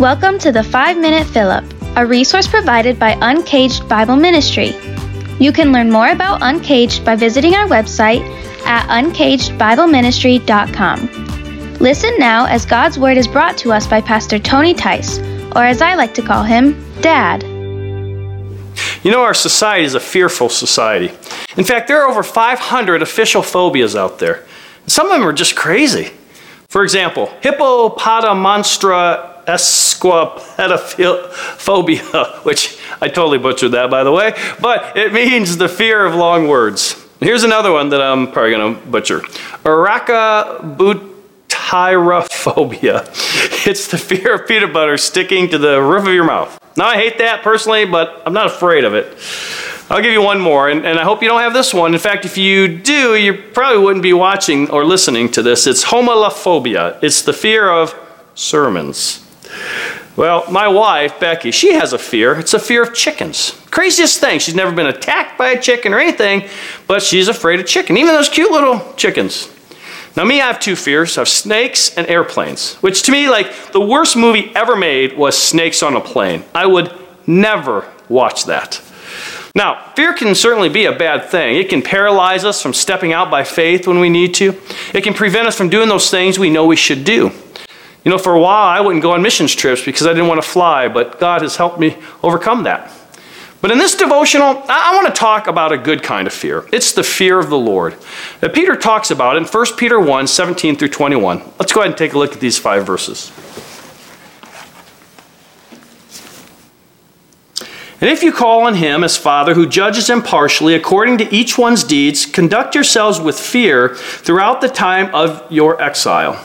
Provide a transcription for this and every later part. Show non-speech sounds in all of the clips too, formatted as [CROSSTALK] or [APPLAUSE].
Welcome to the 5 Minute Fill-Up, a resource provided by Uncaged Bible Ministry. You can learn more about Uncaged by visiting our website at uncagedbibleministry.com. Listen now as God's Word is brought to us by Pastor Tony Tice, or as I like to call him, Dad. You know, our society is a fearful society. In fact, there are over 500 official phobias out there. Some of them are just crazy. For example, hippopotamonstra esquipedalophobia, [LAUGHS] which I totally butchered that, by the way, but it means the fear of long words. Here's another one that I'm probably going to butcher arachabutyrophobia. [LAUGHS] It's the fear of peanut butter sticking to the roof of your mouth. Now, I hate that personally, but I'm not afraid of it. I'll give you one more, and, and, I hope you don't have this one. In fact, if you do, you probably wouldn't be watching or listening to this. It's homilophobia. It's the fear of sermons. Well, my wife, Becky, she has a fear. It's a fear of chickens. Craziest thing. She's never been attacked by a chicken or anything, but she's afraid of chicken, even those cute little chickens. Now, me, I have two fears. I have snakes and airplanes, which to me, like, the worst movie ever made was Snakes on a Plane. I would never watch that. Now, fear can certainly be a bad thing. It can paralyze us from stepping out by faith when we need to. It can prevent us from doing those things we know we should do. You know, for a while I wouldn't go on missions trips because I didn't want to fly, but God has helped me overcome that. But in this devotional, I want to talk about a good kind of fear. It's the fear of the Lord. That Peter talks about in 1 Peter 1 17 through 21. Let's go ahead and take a look at these five verses. And if you call on him as Father who judges impartially according to each one's deeds, conduct yourselves with fear throughout the time of your exile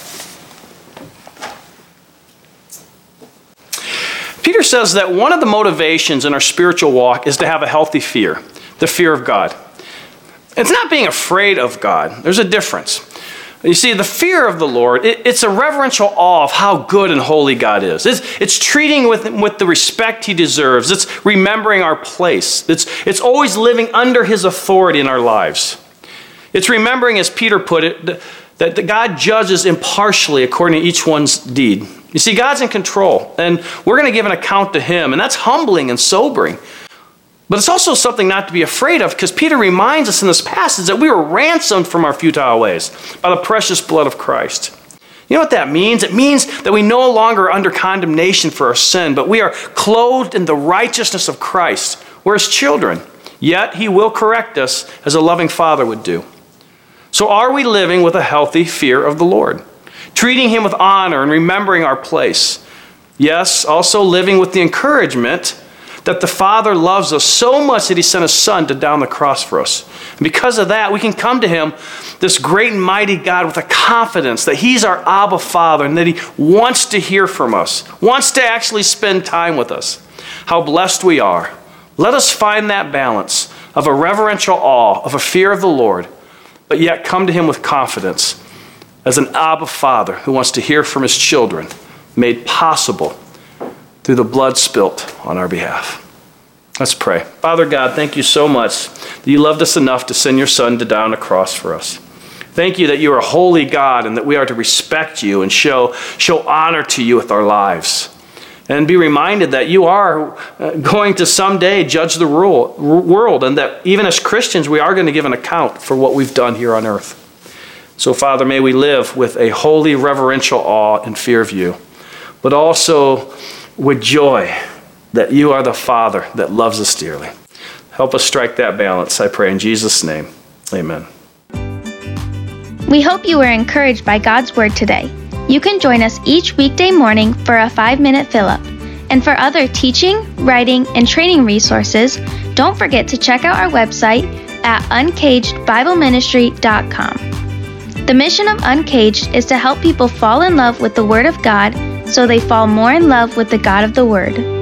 Peter says that one of the motivations in our spiritual walk is to have a healthy fear, the fear of God. It's not being afraid of God, there's a difference. You see, the fear of the Lord, it, it's a reverential awe of how good and holy God is. It's, it's treating with, with the respect he deserves. It's remembering our place. It's, it's always living under his authority in our lives. It's remembering, as Peter put it, that, that God judges impartially according to each one's deed. You see, God's in control, and we're going to give an account to Him, and that's humbling and sobering. But it's also something not to be afraid of because Peter reminds us in this passage that we were ransomed from our futile ways by the precious blood of Christ. You know what that means? It means that we no longer are under condemnation for our sin, but we are clothed in the righteousness of Christ. We're His children. Yet He will correct us as a loving Father would do. So, are we living with a healthy fear of the Lord? treating him with honor and remembering our place. Yes, also living with the encouragement that the Father loves us so much that he sent his Son to down the cross for us. And because of that, we can come to him, this great and mighty God, with a confidence that he's our Abba Father and that he wants to hear from us, wants to actually spend time with us. How blessed we are. Let us find that balance of a reverential awe, of a fear of the Lord, but yet come to him with confidence as an Abba Father who wants to hear from his children, made possible through the blood spilt on our behalf. Let's pray. Father God, thank you so much that you loved us enough to send your Son to die on a cross for us. Thank you that you are a holy God and that we are to respect you and show, show honor to you with our lives. And be reminded that you are uh, going to someday judge the world and that even as Christians, we are going to give an account for what we've done here on earth. So, Father, may we live with a holy, reverential awe and fear of you, but also with joy that you are the Father that loves us dearly. Help us strike that balance, I pray, in Jesus' name. Amen. We hope you were encouraged by God's Word today. You can join us each weekday morning for a five minute fill up. And for other teaching, writing, and training resources, don't forget to check out our website at uncagedbibleministry.com. The mission of Uncaged is to help people fall in love with the Word of God so they fall more in love with the God of the Word.